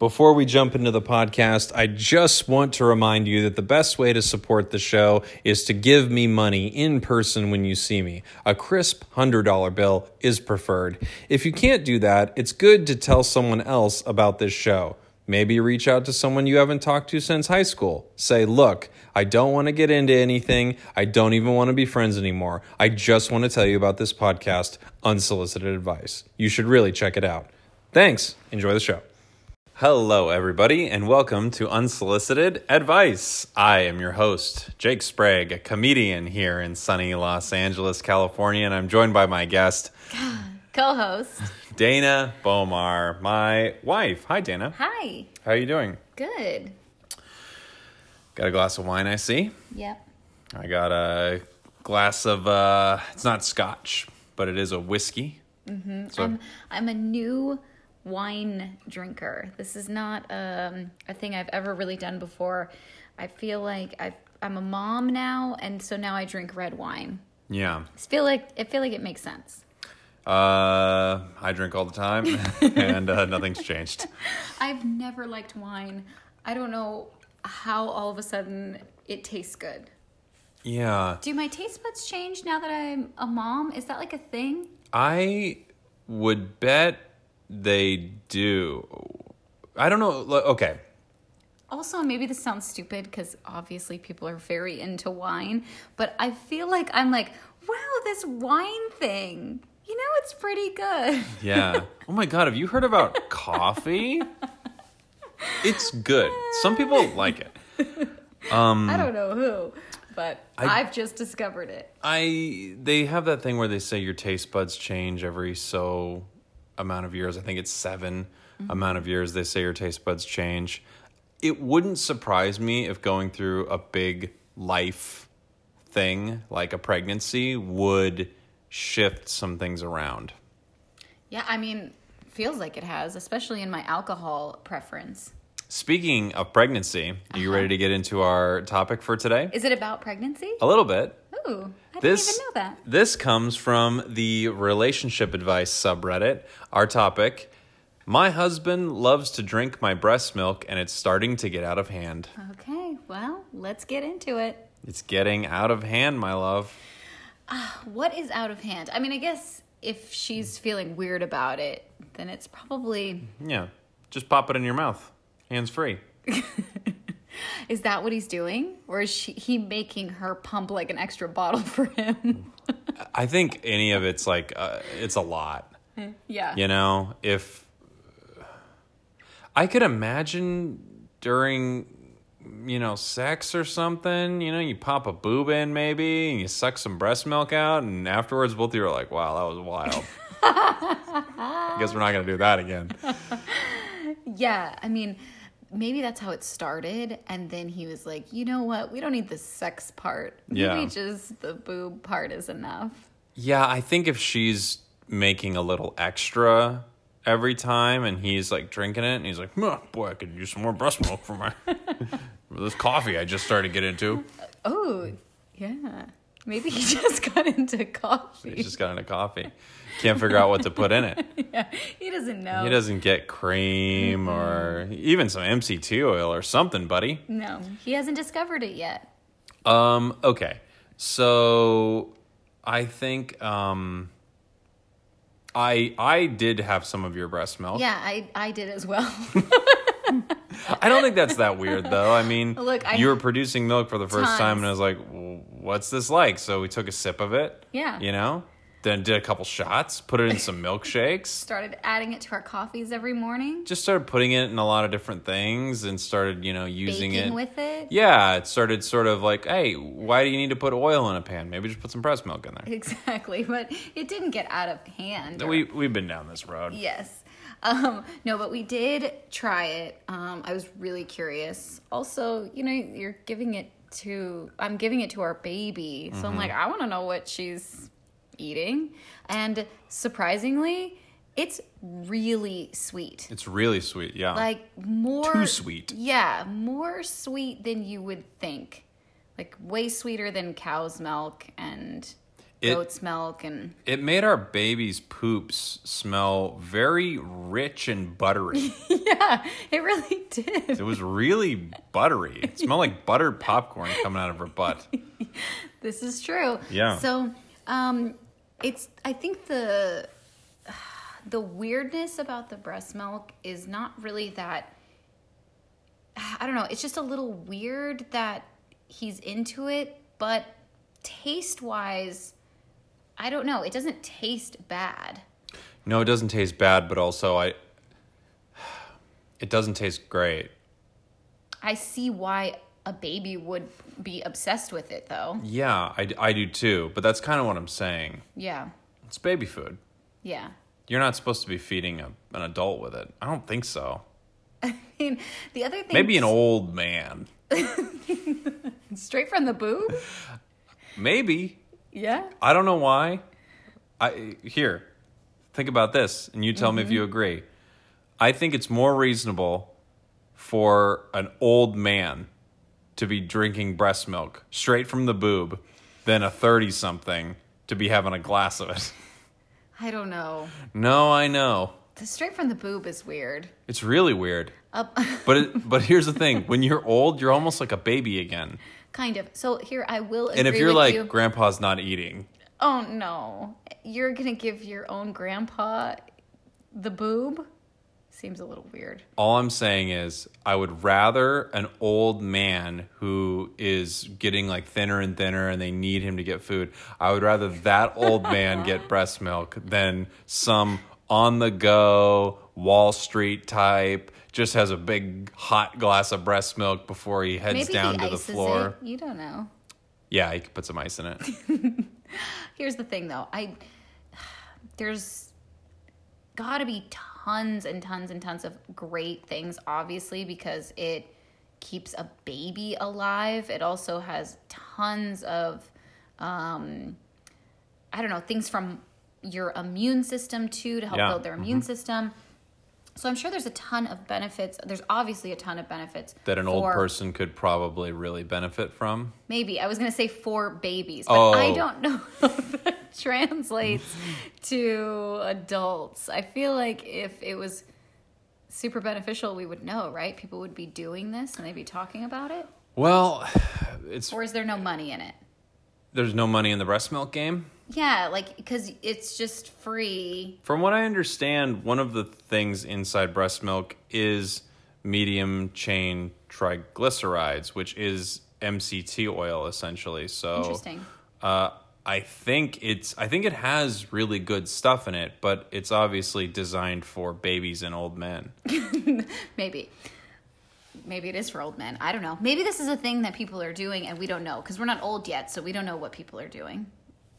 Before we jump into the podcast, I just want to remind you that the best way to support the show is to give me money in person when you see me. A crisp $100 bill is preferred. If you can't do that, it's good to tell someone else about this show. Maybe reach out to someone you haven't talked to since high school. Say, look, I don't want to get into anything. I don't even want to be friends anymore. I just want to tell you about this podcast, Unsolicited Advice. You should really check it out. Thanks. Enjoy the show. Hello, everybody, and welcome to Unsolicited Advice. I am your host, Jake Sprague, a comedian here in sunny Los Angeles, California, and I'm joined by my guest, co-host. Dana Bomar, my wife. Hi, Dana. Hi. How are you doing? Good. Got a glass of wine, I see. Yep. I got a glass of, uh, it's not scotch, but it is a whiskey. Mm-hmm. So, I'm I'm a new wine drinker. This is not um, a thing I've ever really done before. I feel like I've, I'm a mom now, and so now I drink red wine. yeah. I feel like I feel like it makes sense. Uh, I drink all the time, and uh, nothing's changed. I've never liked wine. I don't know how all of a sudden it tastes good. Yeah. Do my taste buds change now that I'm a mom? Is that like a thing? I would bet they do. I don't know. Okay. Also, maybe this sounds stupid because obviously people are very into wine, but I feel like I'm like, wow, this wine thing. You know, it's pretty good. Yeah. oh my God. Have you heard about coffee? It's good. Some people like it. Um, I don't know who, but I- have just discovered it. I they have that thing where they say your taste buds change every so amount of years. I think it's 7 amount of years they say your taste buds change. It wouldn't surprise me if going through a big life thing like a pregnancy would shift some things around. Yeah, I mean, feels like it has, especially in my alcohol preference. Speaking of pregnancy, are you uh-huh. ready to get into our topic for today? Is it about pregnancy? A little bit. Ooh, I This didn't even know that. this comes from the relationship advice subreddit. Our topic: My husband loves to drink my breast milk, and it's starting to get out of hand. Okay, well, let's get into it. It's getting out of hand, my love. Ah, what is out of hand? I mean, I guess if she's feeling weird about it, then it's probably Yeah, just pop it in your mouth, hands free. Is that what he's doing? Or is she, he making her pump like an extra bottle for him? I think any of it's like uh, it's a lot. yeah. You know, if I could imagine during you know sex or something, you know, you pop a boob in maybe and you suck some breast milk out, and afterwards both of you are like, "Wow, that was wild." I guess we're not gonna do that again. Yeah. I mean, maybe that's how it started. And then he was like, you know what? We don't need the sex part. Maybe Yeah. just the boob part is enough. Yeah, I think if she's making a little extra every time, and he's like drinking it, and he's like, "Huh, "Boy, I could use some more breast milk for my for this coffee I just started to get into." Uh, oh, yeah. Maybe he just got into coffee. He just got into coffee. Can't figure out what to put in it. yeah. He doesn't know. He doesn't get cream or even some MCT oil or something, buddy. No, he hasn't discovered it yet. Um, okay. So I think um I I did have some of your breast milk. Yeah, I, I did as well. I don't think that's that weird though. I mean, Look, I- you were producing milk for the first time and I was like, "W- "What's this like?" So we took a sip of it. Yeah. You know? Then did a couple shots, put it in some milkshakes. Started adding it to our coffees every morning. Just started putting it in a lot of different things and started, you know, using baking it. with it. Yeah, it started sort of like, hey, why do you need to put oil in a pan? Maybe just put some breast milk in there. Exactly, but it didn't get out of hand. or- We we've been down this road. yes. Um, no, but we did try it. Um, I was really curious. Also, you know, you're giving it to I'm giving it to our baby. So Mm-hmm. I'm like, I want to know what she's eating. And surprisingly, it's really sweet. It's really sweet. Yeah. Like more Too sweet. Yeah, more sweet than you would think. Like way sweeter than cow's milk and It- goat's milk and It made our baby's poops smell very rich and buttery. yeah, it really did. it was really buttery. It smelled like buttered popcorn coming out of her butt. This is true. Yeah. So, um, it's I think the the weirdness about the breast milk is not really that. I don't know. It's just a little weird that he's into it, but taste wise, I don't know. It doesn't taste bad. No, it doesn't taste bad, but also I. It doesn't taste great. I see why a baby would be obsessed with it, though. Yeah, I, I do too. But that's kind of what I'm saying. Yeah. It's baby food. Yeah. You're not supposed to be feeding a, an adult with it. I don't think so. I mean, the other thing. Maybe an old man. Straight from the boob? Maybe. Yeah. I don't know why. I here. Think about this and you tell me if you mm-hmm. agree. I think it's more reasonable for an old man to be drinking breast milk straight from the boob than a 30 something to be having a glass of it. I don't know. no, I know. The straight from the boob is weird. It's really weird. Up, But it, but here's the thing, when you're old, you're almost like a baby again. kind of. So here, I will. And if you're like you. grandpa's not eating, oh no, you're gonna give your own grandpa the boob. Seems a little weird. All I'm saying is, I would rather an old man who is getting like thinner and thinner and they need him to get food. I would rather that old man get breast milk than some on the go Wall Street type just has a big hot glass of breast milk before he heads Maybe down he to the floor. It. You don't know. Yeah, he could put some ice in it. Here's the thing, though. I there's got to be tons and tons and tons of great things, obviously, because it keeps a baby alive. It also has tons of, um, I don't know, things from your immune system too to help Yeah, build their immune system. So I'm sure there's a ton of benefits. There's obviously a ton of benefits that an old person could probably really benefit from. Maybe I was going to say for babies, but I Oh. don't know translates to adults. I feel like if it was super beneficial, we would know, right? People would be doing this and they'd be talking about it. Well, it's Or is there no money in it? there's no money in the breast milk game. Yeah, like because it's just free. From what I understand, one of the things inside breast milk is medium chain triglycerides, which is MCT oil essentially. So Interesting. Uh, I think it's I think it has really good stuff in it, but it's obviously designed for babies and old men. Maybe. Maybe it is for old men. I don't know. Maybe this is a thing that people are doing and we don't know because we're not old yet, so we don't know what people are doing.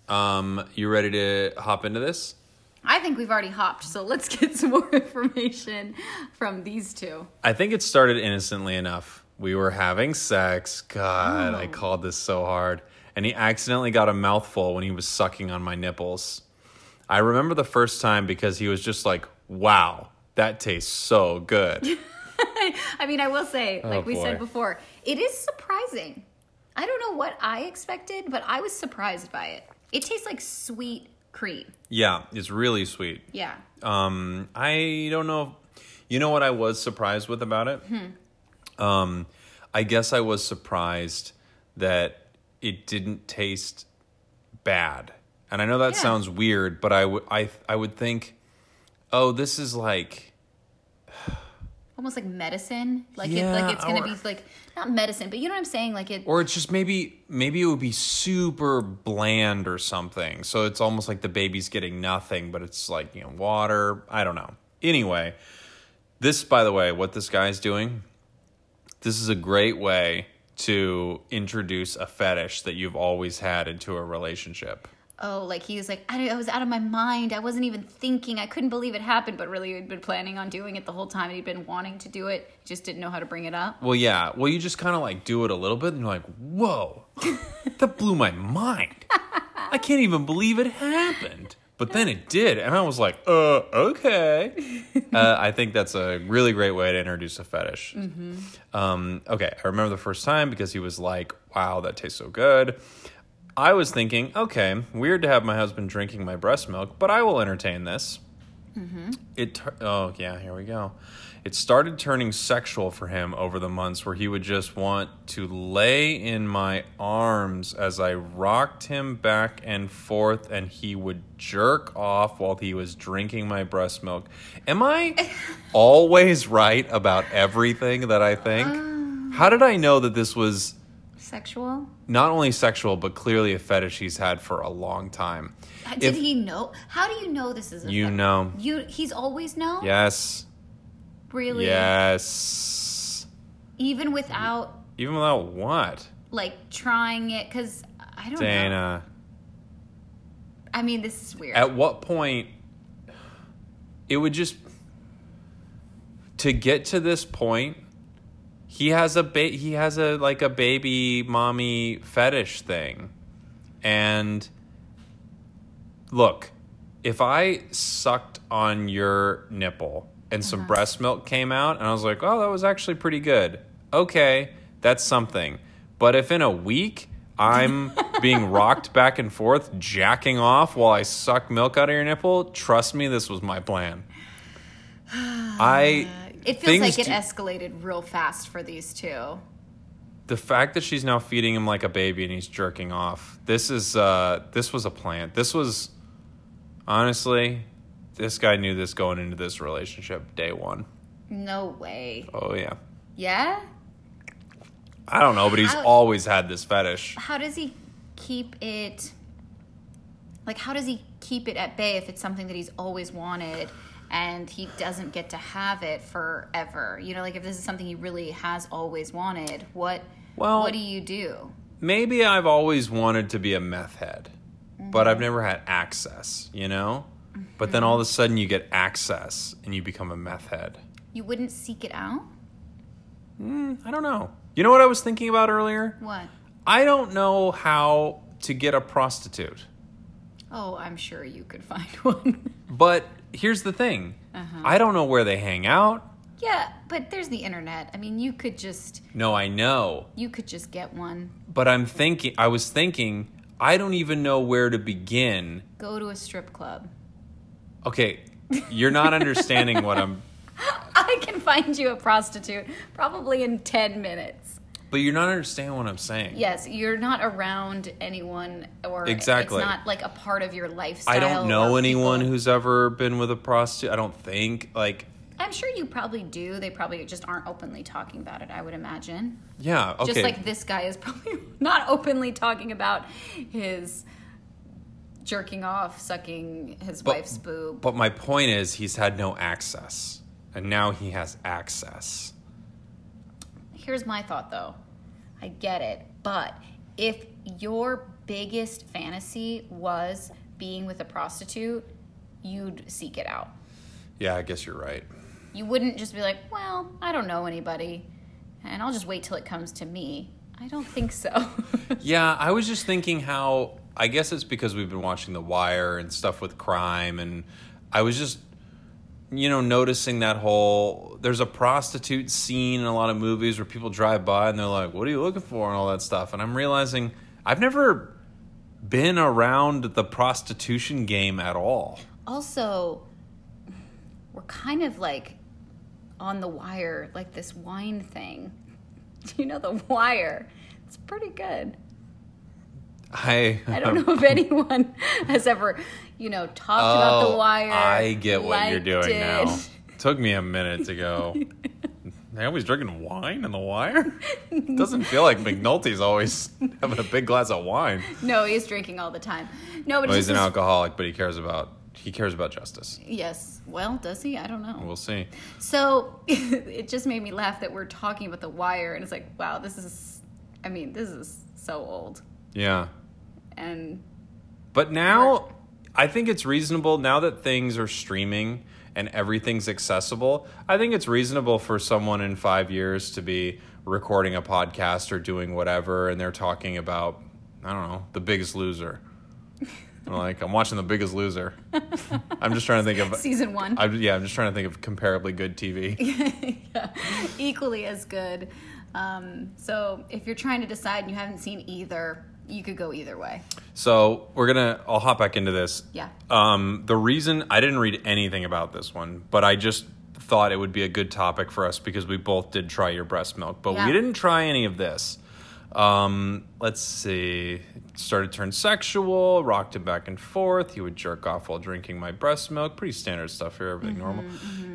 Um, you ready to hop into this? I think we've already hopped, so let's get some more information from these two. I think it started innocently enough. We were having sex. God, I called this so hard. And he accidentally got a mouthful when he was sucking on my nipples. I remember the first time because he was just like, wow, that tastes so good. I mean, I will say, like we said before, it is surprising. I don't know what I expected, but I was surprised by it. It tastes like sweet cream. yeah, it's really sweet. Yeah. Um, I don't know. You know what I was surprised with about it? Hmm. Um, I guess I was surprised that it didn't taste bad. And I know that Yeah. sounds weird, but I would I I would think, oh, this is like Almost like medicine. Like it, like it's gonna or- be like not medicine, but you know what I'm saying? Like it or it's just maybe maybe it would be super bland or something. So it's almost like the baby's getting nothing, but it's like, you know, water. I don't know. Anyway, this by the way, what this guy's doing, this is a great way to introduce a fetish that you've always had into a relationship. oh, like he was like, I, I was out of my mind. I wasn't even thinking. I couldn't believe it happened, but really he'd been planning on doing it the whole time. and He'd been wanting to do it. He just didn't know how to bring it up. Well, yeah. Well, you just kind of like do it a little bit and you're like, whoa, that blew my mind. I can't even believe it happened. But then it did. And I was like, uh, okay. uh, I think that's a really great way to introduce a fetish. Um, okay. I remember the first time because he was like, wow, that tastes so good. I was thinking, okay, weird to have my husband drinking my breast milk, but I will entertain this. It tur- oh yeah, here we go. It started turning sexual for him over the months where he would just want to lay in my arms as I rocked him back and forth and he would jerk off while he was drinking my breast milk. Am I always right about everything that I think? Ah. How did I know that this was Sexual? not only sexual but clearly a fetish he's had for a long time? Uh, did If- he know? How do you know this is a You know. You he's always known? Yes. Really? Yes. Even without Even without what? like trying it cuz I don't know. Dana. I mean, this is weird. At what point it would just to get to this point he has a ba- he has a like a baby mommy fetish thing. And look, if I sucked on your nipple and some Uh-huh. breast milk came out and I was like, "Oh, that was actually pretty good." Okay, that's something. But if in a week I'm being rocked back and forth, jacking off while I suck milk out of your nipple, trust me, this was my plan. I it feels like it do- escalated real fast for these two. the fact that she's now feeding him like a baby and he's jerking off this is uh this was a plant this was honestly this guy knew this going into this relationship day one. No way. Oh yeah Yeah? i don't know but he's How- always had this fetish How does he keep it like how does he keep it at bay if it's something that he's always wanted and he doesn't get to have it forever? You know, like if this is something he really has always wanted, what Well- what do you do? maybe i've always wanted to be a meth head but Mm-hmm. i've never had access you know but then all of a sudden you get access and you become a meth head You wouldn't seek it out? mm, i don't know you know what i was thinking about earlier What? i don't know how to get a prostitute Oh, I'm sure you could find one. But here's the thing Uh-huh. I don't know where they hang out. yeah, but there's the internet. I mean, you could just No, I know. you could just get one. But I'm thinking, I was thinking, I don't even know where to begin. Go to a strip club. Okay, you're not understanding what I'm, I can find you a prostitute probably in 10 minutes. but you're not understanding what I'm saying. Yes, you're not around anyone or Exactly. it's not like a part of your lifestyle. I don't know or anyone people- who's ever been with a prostitute. I don't think. Like, I'm sure you probably do. They probably just aren't openly talking about it, I would imagine. yeah, okay. Just like this guy is probably not openly talking about his jerking off, sucking his But- wife's boob. But my point is, he's had no access. And now he has access. Here's my thought though. I get it. But if your biggest fantasy was being with a prostitute, you'd seek it out. Yeah, I guess you're right. You wouldn't just be like, well, I don't know anybody, and I'll just wait till it comes to me. I don't think so. Yeah, I was just thinking how I guess it's because we've been watching The Wire and stuff with crime and I was just you know noticing that whole there's a prostitute scene in a lot of movies where people drive by and they're like, "What are you looking for?" and all that stuff. And I'm realizing I've never been around the prostitution game at all. also, we're kind of like on the wire, like this wine thing. Do you know the wire? It's pretty good. I I don't um, know if anyone has ever, you know, talked about the oh, wire. Oh, I get what you're doing it. now. Took me a minute to go. Naomi's drinking wine in the wire? Doesn't feel like McNulty's always having a big glass of wine. No, he's drinking all the time. No, but Well, he's an alcoholic, but he cares about he cares about justice. Yes. Well, does he? I don't know. We'll see. So it just made me laugh that we're talking about the wire, and it's like, wow, this is. I mean, this is so old, Yeah. And But now I think it's reasonable now that things are streaming and everything's accessible. I think it's reasonable for someone in 5 years to be recording a podcast or doing whatever and they're talking about I don't know, The Biggest Loser. I'm like I'm watching The Biggest Loser. I'm just trying to think of season one, I'm, yeah, I'm just trying to think of comparably good TV. yeah, equally as good. Um, so if you're trying to decide and you haven't seen either, you could go either way. So we're gonna. I'll hop back into this. Yeah. Um, the reason I didn't read anything about this one, but I just thought it would be a good topic for us because we both did try your breast milk, but Yeah. we didn't try any of this. Um, let's see. Started to turn sexual, rocked him back and forth. He would jerk off while drinking my breast milk. Pretty standard stuff here, everything normal.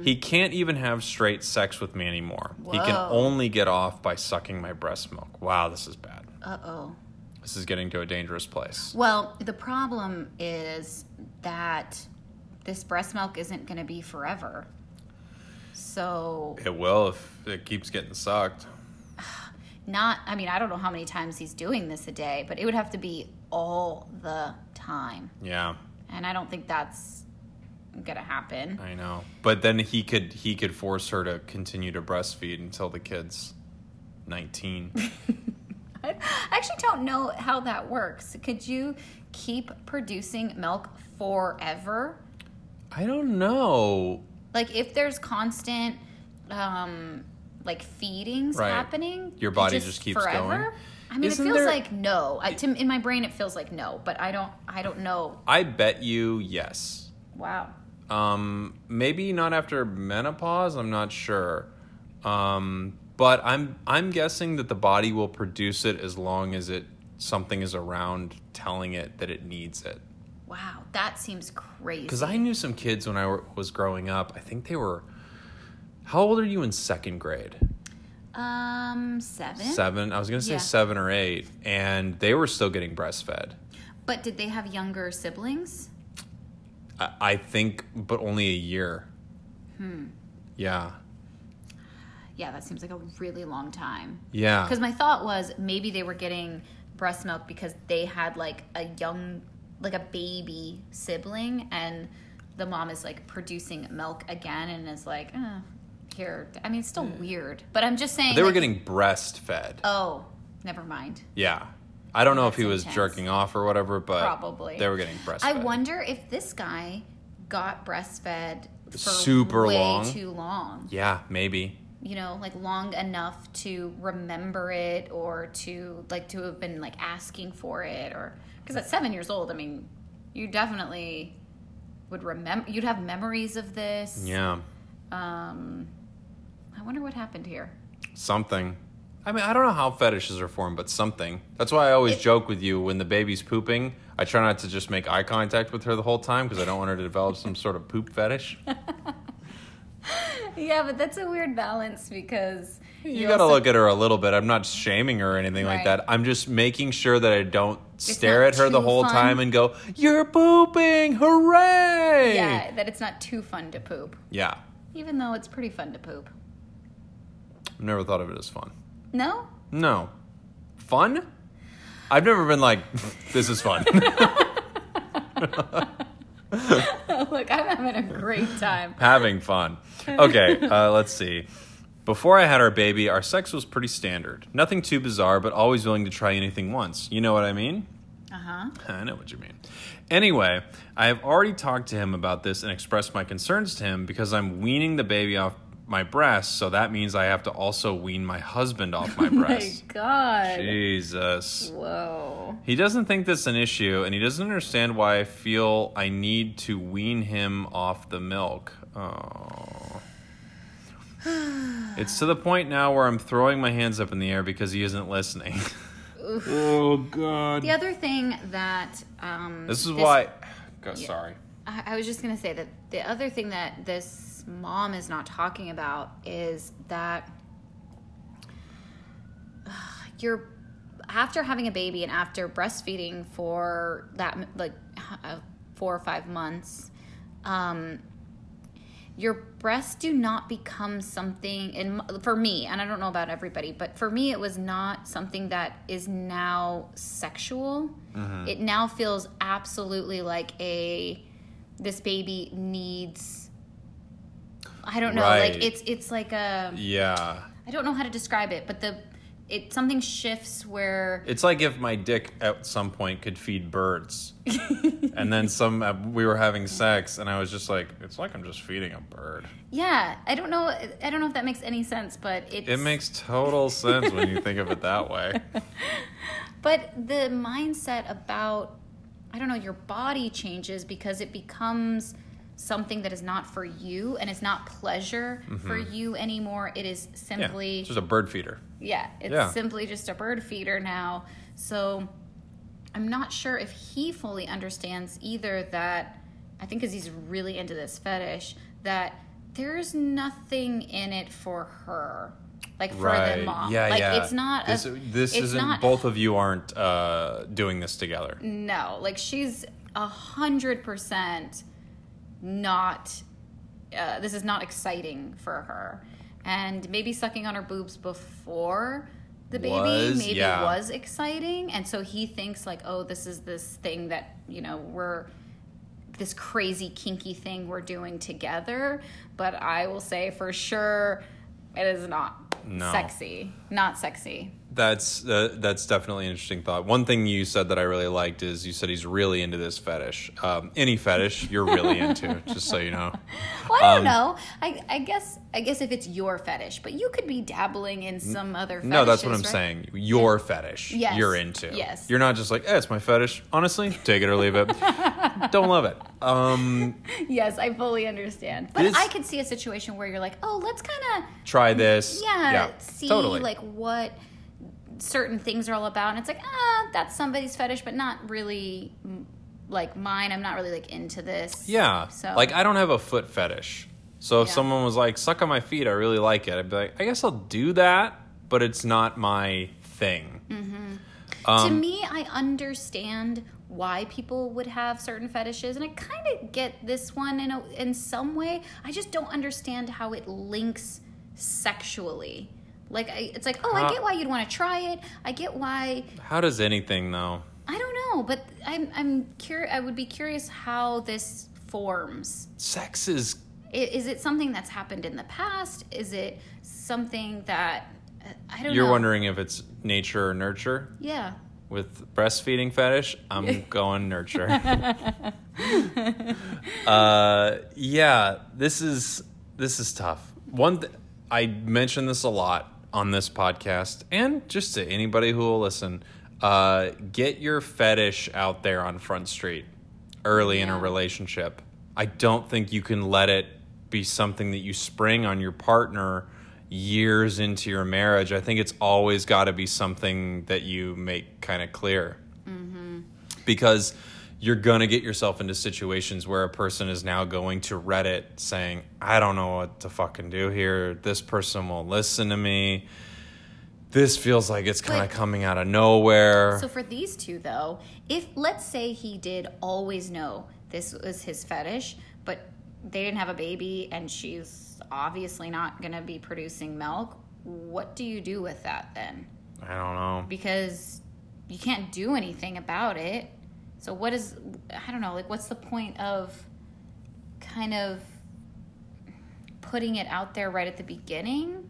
He can't even have straight sex with me anymore. He can only get off by sucking my breast milk. Wow, this is bad. Uh oh. This is getting to a dangerous place. Well, the problem is that this breast milk isn't going to be forever. So, It will if it keeps getting sucked. not, I mean, I don't know how many times he's doing this a day, but it would have to be all the time. Yeah, And I don't think that's going to happen. I know. But then he could he could force her to continue to breastfeed until the kid's 19. I actually don't know how that works. Could you keep producing milk forever? I don't know. Like if there's constant um like feedings Right. happening, Your body just keeps going? I mean, Isn't it feels there- like no. I, to, in my brain, it feels like no, but I don't. I don't know. I bet you yes. Wow. Um, maybe not after menopause. I'm not sure. Um, but I'm I'm guessing that the body will produce it as long as it something is around telling it that it needs it. Wow, that seems crazy. Because I knew some kids when I were, was growing up. I think they were. How old are you in second grade? um seven. Seven. I was gonna say Yeah. seven or eight, and they were still getting breastfed. But did they have younger siblings? I, I think, but only a year. Hmm. Yeah. Yeah, that seems like a really long time. Yeah. Because my thought was maybe they were getting breast milk because they had like a young, like a baby sibling, and the mom is like producing milk again and is like, uh, here. I mean, it's still weird, but I'm just saying they were like- getting breastfed. Oh, never mind. Yeah. I don't know if That's he was intense. jerking off or whatever, but Probably. they were getting breastfed. I wonder if this guy got breastfed for Super way long? too long. Yeah, maybe. You know, like long enough to remember it or to like to have been like asking for it or because at seven years old, I mean, you definitely would remember. You'd have memories of this. Yeah. Um, I wonder what happened here. Something. I mean, I don't know how fetishes are formed, but something. That's why I always It- joke with you when the baby's pooping. I try not to just make eye contact with her the whole time because I don't want her to develop some sort of poop fetish. Yeah, but that's a weird balance because You, gotta look at her a little bit. I'm not shaming her or anything like Right. that. I'm just making sure that I don't stare not at her the too whole fun. time and go, "You're pooping! Hooray!" Yeah, that it's not too fun to poop, Yeah. even though it's pretty fun to poop. I've never thought of it as fun. No, No. Fun? I've never been like, this is fun. look, I'm having a great time. Having fun. Okay, uh, let's see. Before I had our baby, our sex was pretty standard. Nothing too bizarre, but always willing to try anything once. You know what I mean? Uh huh. I know what you mean. Anyway, I have already talked to him about this and expressed my concerns to him because I'm weaning the baby off my breast, so that means I have to also wean my husband off my breast. Oh my. God. Jesus. Whoa. He doesn't think this is an issue, and he doesn't understand why I feel I need to wean him off the milk. Oh. It's to the point now where I'm throwing my hands up in the air because he isn't listening. oh, God. The other thing that um, This is why. Go, Sorry. I, I was just gonna say that the other thing that this mom is not talking about is that uh, you're after having a baby and after breastfeeding for that like uh, four or five months. Um, your breasts do not become something and for me and i don't know about everybody but for me it was not something that is now sexual it now feels absolutely like a this baby needs i don't know Right. like it's it's like a Yeah. i don't know how to describe it but the it something shifts where It's like if my dick at some point could feed birds. and then some uh, we were having sex and I was just like it's like I'm just feeding a bird. yeah i don't know i don't know if that makes any sense but it's It makes total sense when you think of it that way. but the mindset about I don't know, your body changes because it becomes something that is not for you and it's not pleasure for you anymore. It is Mm-hmm. Yeah, simply it's just a bird feeder. yeah, it's Yeah. simply just a bird feeder now. So I'm not sure if he fully understands either that I think because he's really into this fetish that there's nothing in it for her. Like for the mom. Yeah, like yeah. it's not This, a, this it's isn't. not both of you aren't uh, doing this together. no, like she's a hundred percent not. Uh, this is not exciting for her, and maybe sucking on her boobs before the baby Was, maybe yeah. was exciting, and so he thinks like, oh, this is this thing that you know we're this crazy kinky thing we're doing together. But I will say for sure, it is not No. sexy, not sexy. That's uh, that's definitely an interesting thought. One thing you said that I really liked is you said he's really into this fetish. Um, any fetish you're really into, just so you know. Well, I don't Um, know. I, I guess I guess if it's your fetish, but you could be dabbling in some other. Fetishes, No, that's what I'm right? saying. Your fetish, Yes. you're into. Yes. You're not just like, eh, it's my fetish. Honestly, take it or leave it. Don't love it. Um, Yes, I fully understand. But This- I could see a situation where you're like, oh, let's kind of try this. yeah, see totally. like what certain things are all about, and it's like ah, that's somebody's fetish, but not really like mine. I'm not really like into this. Yeah. So Like I don't have a foot fetish. So if Yeah. someone was like, suck on my feet, I really like it, I'd be like, I guess I'll do that, but it's not my thing. to Um, me, I understand why people would have certain fetishes, and I kind of get this one in a, in some way. I just don't understand how it links sexually. Like, I, it's like, oh, I get why you'd want to try it. I get why. How does anything though? I don't know, but I'm I'm curious. I would be curious how this forms. Sex is Is it something that's happened in the past? Is it something that I don't know? you're know? wondering if it's nature or nurture? Yeah. With breastfeeding fetish, I'm going nurture. uh, yeah, this is this is tough. One, th- I mention this a lot on this podcast, and just to anybody who will listen. Uh, get your fetish out there on Front Street early in a relationship. I don't think you can let it be something that you spring on your partner years into your marriage. I think it's always got to be something that you make kind of clear. Because you're going to get yourself into situations where a person is now going to Reddit saying, I don't know what to fucking do here. This person won't listen to me. This feels like it's kind of coming out of nowhere. So for these two though, if let's say he did always know this was his fetish, but they didn't have a baby and she's obviously not going to be producing milk, what do you do with that then? I don't know. Because you can't do anything about it. So what is I don't know, like what's the point of kind of putting it out there right at the beginning?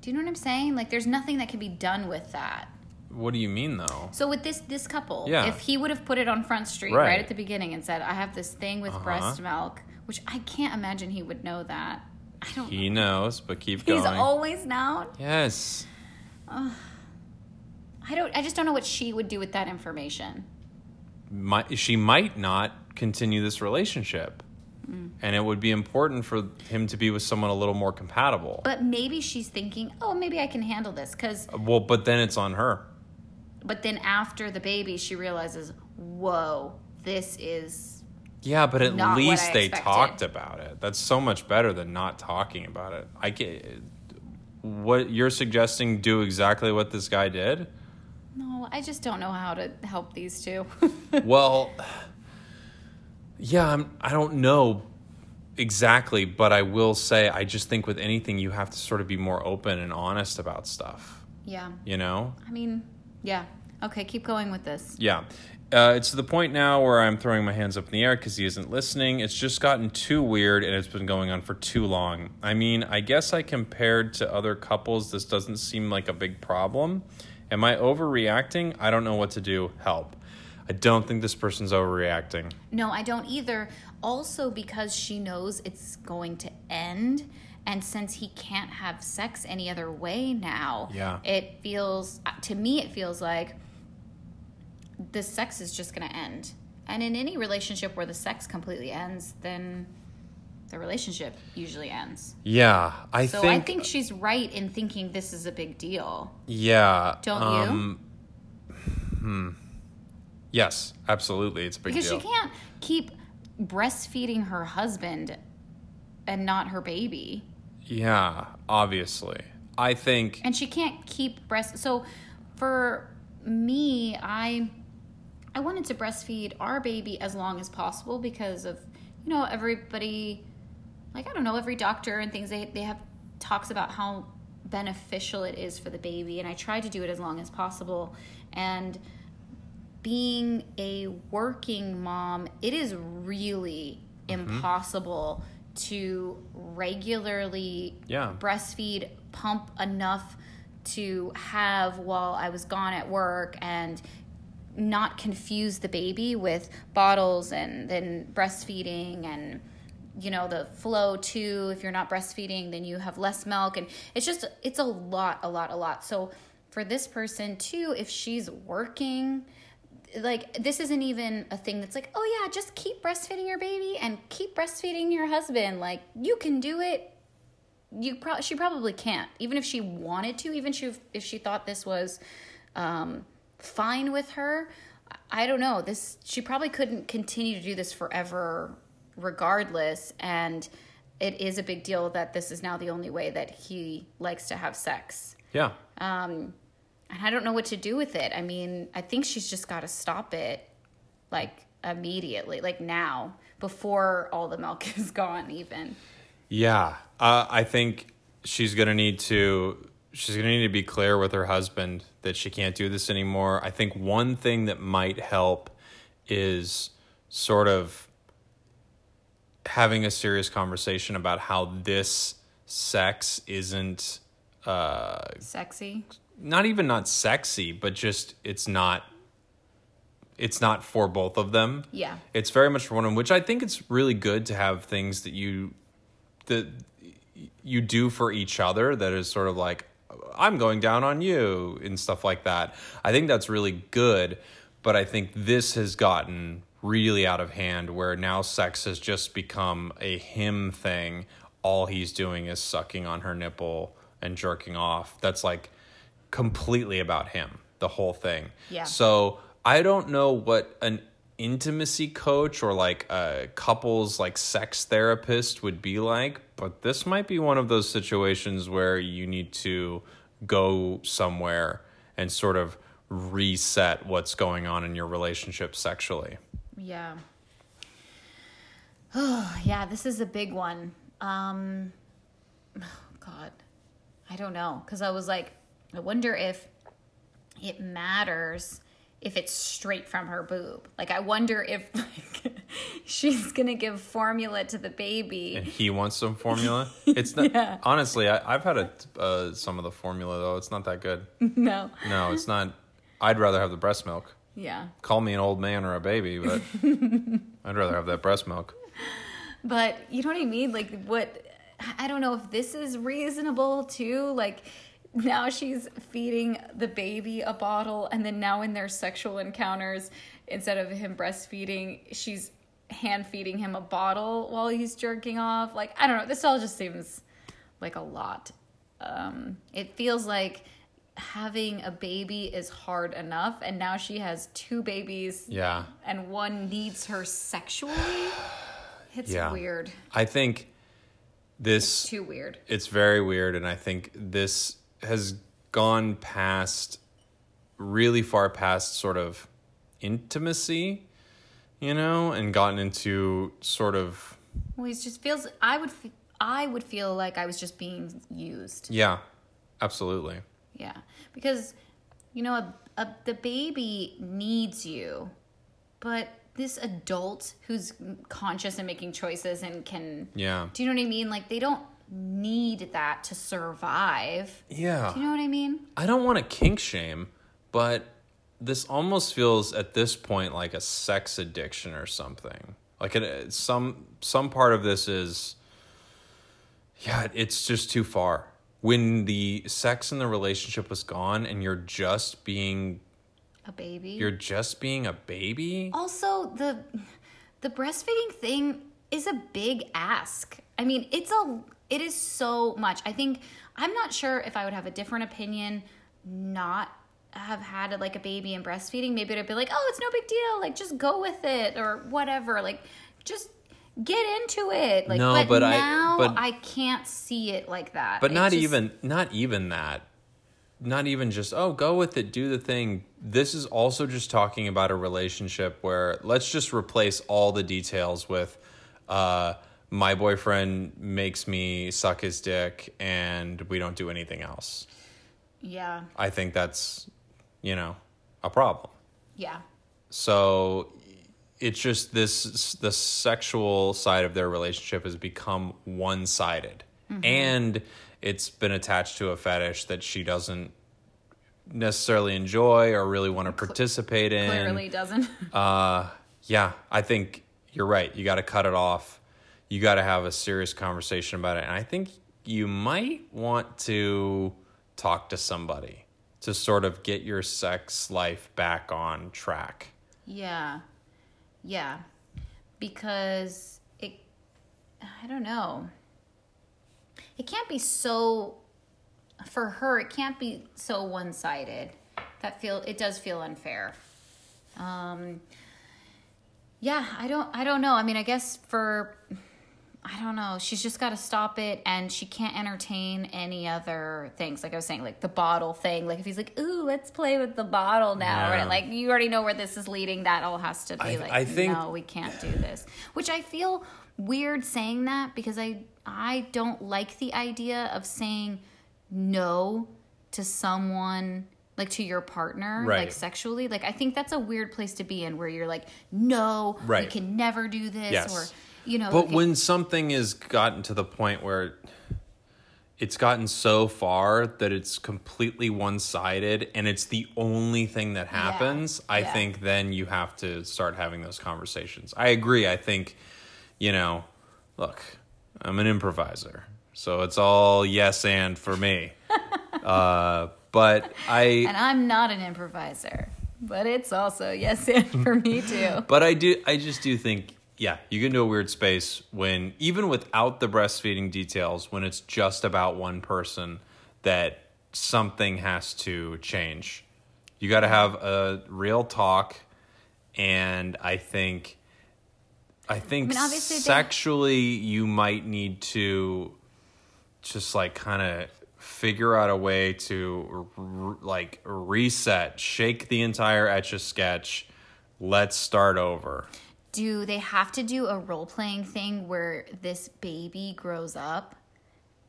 Do you know what I'm saying? Like there's nothing that can be done with that. What do you mean, though? So with this this couple, Yeah. if he would have put it on Front Street right, Right. at the beginning and said, "I have this thing with Uh-huh. breast milk," which I can't imagine he would know that. I don't. He knows, but keep He's going. He's always known. yes. I don't. I just don't know what she would do with that information. Might, she might not continue this relationship. Mm. And it would be important for him to be with someone a little more compatible. But maybe she's thinking, "Oh, maybe I can handle this," because. well, but then it's on her. But then after the baby, she realizes, "Whoa, this is." Yeah, but at least they expected. talked about it. That's so much better than not talking about it. I get what you're suggesting. Do exactly what this guy did. No, I just don't know how to help these two. well, yeah, I'm, I don't know exactly, but I will say I just think with anything you have to sort of be more open and honest about stuff. yeah. You know? I mean, yeah. Okay, keep going with this. Yeah. Uh, it's to the point now where I'm throwing my hands up in the air because he isn't listening. It's just gotten too weird and it's been going on for too long. I mean, I guess I compared to other couples, this doesn't seem like a big problem. Am I overreacting? I don't know what to do. Help. I don't think this person's overreacting. No, I don't either. Also, because she knows it's going to end, And since he can't have sex any other way now, Yeah. it feels to me it feels like the sex is just going to end. And in any relationship where the sex completely ends, then the relationship usually ends. Yeah, I So think. I think she's right in thinking this is a big deal. Yeah. Don't um, Hmm. Yes, absolutely. It's a big Because deal. she can't keep breastfeeding her husband and not her baby. Yeah, obviously. I think. and she can't keep breast so for me i i wanted to breastfeed our baby as long as possible because of you know everybody like i don't know every doctor and things they, they have talks about how beneficial it is for the baby and i tried to do it as long as possible and being a working mom it is really mm-hmm. impossible to regularly Yeah. breastfeed, pump enough to have while I was gone at work and not confuse the baby with bottles and then breastfeeding and you know the flow too. If you're not breastfeeding then you have less milk. And it's just it's a lot a lot a lot. So for this person too if she's working like this isn't even a thing that's like oh yeah just keep breastfeeding your baby and keep breastfeeding your husband. Like you can do it. You pro- she probably can't. Even if she wanted to even she, if she thought this was um, fine with her i don't know. This she probably couldn't continue to do this forever regardless and it is a big deal that this is now the only way that he likes to have sex Yeah. um, and I don't know what to do with it. I mean, I think she's just got to stop it, like immediately, like now, before all the milk is gone. Even Yeah, uh, I think she's gonna need to. She's gonna need to be clear with her husband that she can't do this anymore. I think one thing that might help is sort of having a serious conversation about how this sex isn't uh, sexy. not even not sexy, but just it's not. It's not for both of them. Yeah. It's very much for one of them, which I think it's really good to have things that you that you do for each other that is sort of like I'm going down on you and stuff like that. I think that's really good, but I think this has gotten really out of hand where now sex has just become a him thing. All he's doing is sucking on her nipple and jerking off. That's like completely about him, the whole thing. Yeah. So I don't know what an intimacy coach or like a couples like sex therapist would be like, but this might be one of those situations where you need to go somewhere and sort of reset what's going on in your relationship sexually. Yeah. Oh, yeah, this is a big one. Um oh, god. I don't know cuz I was like I wonder if it matters if it's straight from her boob. Like I wonder if like she's going to give formula to the baby. And he wants some formula. It's not Yeah. honestly. I, I've had a, uh, some of the formula though. It's not that good. no. No, it's not. I'd rather have the breast milk. Yeah. Call me an old man or a baby, but I'd rather have that breast milk. But you know what I mean? Like what I don't know if this is reasonable too. Like now she's feeding the baby a bottle and then now in their sexual encounters instead of him breastfeeding, she's hand feeding him a bottle while he's jerking off. Like I don't know, this all just seems like a lot. Um it feels like having a baby is hard enough and now she has two babies Yeah. and one needs her sexually. It's Yeah. weird. I think this Too weird. it's very weird and I think this has gone past really far past sort of intimacy, you know, and gotten into sort of Well, he just feels. I would. i would feel like I was just being used. yeah, absolutely. Yeah, because you know, a, a, the baby needs you, but this adult who's conscious and making choices and can. Yeah. Do you know what I mean? Like they don't need that to survive. Yeah. Do you know what I mean? I don't want to kink shame, but this almost feels at this point like a sex addiction or something. Like it, some some part of this is Yeah, it's just too far. When the sex in the relationship was gone and you're just being A baby. you're just being a baby? also the the breastfeeding thing is a big ask. I mean it's a it is so much. I think i'm not sure if i would have a different opinion not have had like a baby and breastfeeding. Maybe it'd be like oh it's no big deal. Like just go with it or whatever. Like just get into it like No, but, but I- now but- I, can't see it like that But It not just- even not even that. Not even just oh go with it, do the thing. This is also just talking about a relationship where let's just replace all the details with uh my boyfriend makes me suck his dick and we don't do anything else. yeah I think that's you know a problem. yeah So it's just this the sexual side of their relationship has become one-sided. And it's been attached to a fetish that she doesn't necessarily enjoy or really want to participate in. clearly doesn't Uh yeah, I think you're right. You got to cut it off. You got to have a serious conversation about it. And I think you might want to talk to somebody to sort of get your sex life back on track. Yeah. Yeah. Because it I don't know. It can't be so for her it can't be so one-sided. That feel it does feel unfair. Um yeah, I don't I don't know. I mean, I guess for I don't know. She's just got to stop it, and she can't entertain any other things. Like I was saying, like the bottle thing. Like if he's like, "Ooh, let's play with the bottle now," Yeah. right? Like you already know where this is leading. That all has to be I- like, I think- no, we can't do this. Which I feel weird saying that because I I don't like the idea of saying no to someone like to your partner like sexually like i think that's a weird place to be in where you're like no we can never do this Yes. or you know But when something has gotten to the point where it's gotten so far that it's completely one sided and it's the only thing that happens, I yeah. think then you have to start having those conversations. I agree. I think, you know, look, I'm an improviser, so it's all yes and for me. uh, but I. and i'm not an improviser but it's also yes and for me too But I do I just do think yeah, you get into a weird space when even without the breastfeeding details, when it's just about one person that something has to change. You got to have a real talk and I think I think mean, obviously they- sexually you might need to just like kind of figure out a way to r- like reset, shake the entire etch a sketch. Let's start over. Do they have to do a role playing thing where this baby grows up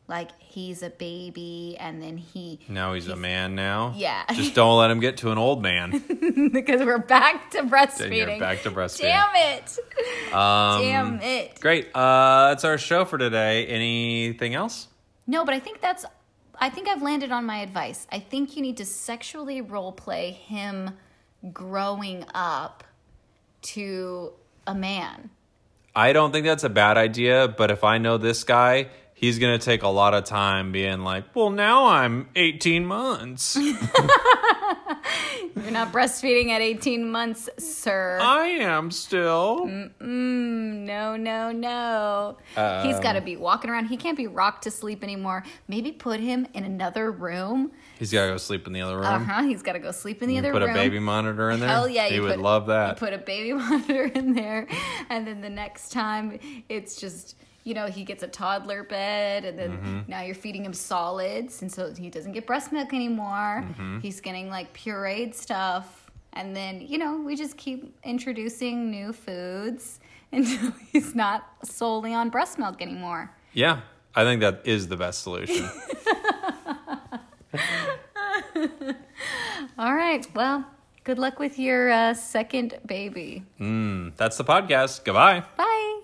like he's a baby and then he Now he's, a man now. Yeah. Just don't let him get to an old man. because we're back to Then breastfeeding you're back to breastfeeding. damn it Um, damn it Great. Uh, that's our show for today. Anything else? No, but I think that's. I think I've landed on my advice. I think you need to sexually role play him growing up to a man. I don't think that's a bad idea, but if I know this guy, he's going to take a lot of time being like, well, now I'm 18 months. You're not breastfeeding at 18 months, sir. I am still. Mm-mm, no, no, no. He's got to be walking around. He can't be rocked to sleep anymore. Maybe put him in another room. He's got to go sleep in the other room. Uh huh. He's got to go sleep in the other Put room. a baby monitor in there. Hell yeah, he you would put- love You that. put a baby monitor in there, and then the next time it's just you know he gets a toddler bed, and then Mm-hmm. now you're feeding him solids, and so he doesn't get breast milk anymore. Mm-hmm. He's getting like pureed stuff, and then you know we just keep introducing new foods until he's not solely on breast milk anymore. yeah, I think that is the best solution. All right, well, good luck with your uh, second baby. That's the podcast. Goodbye. Bye.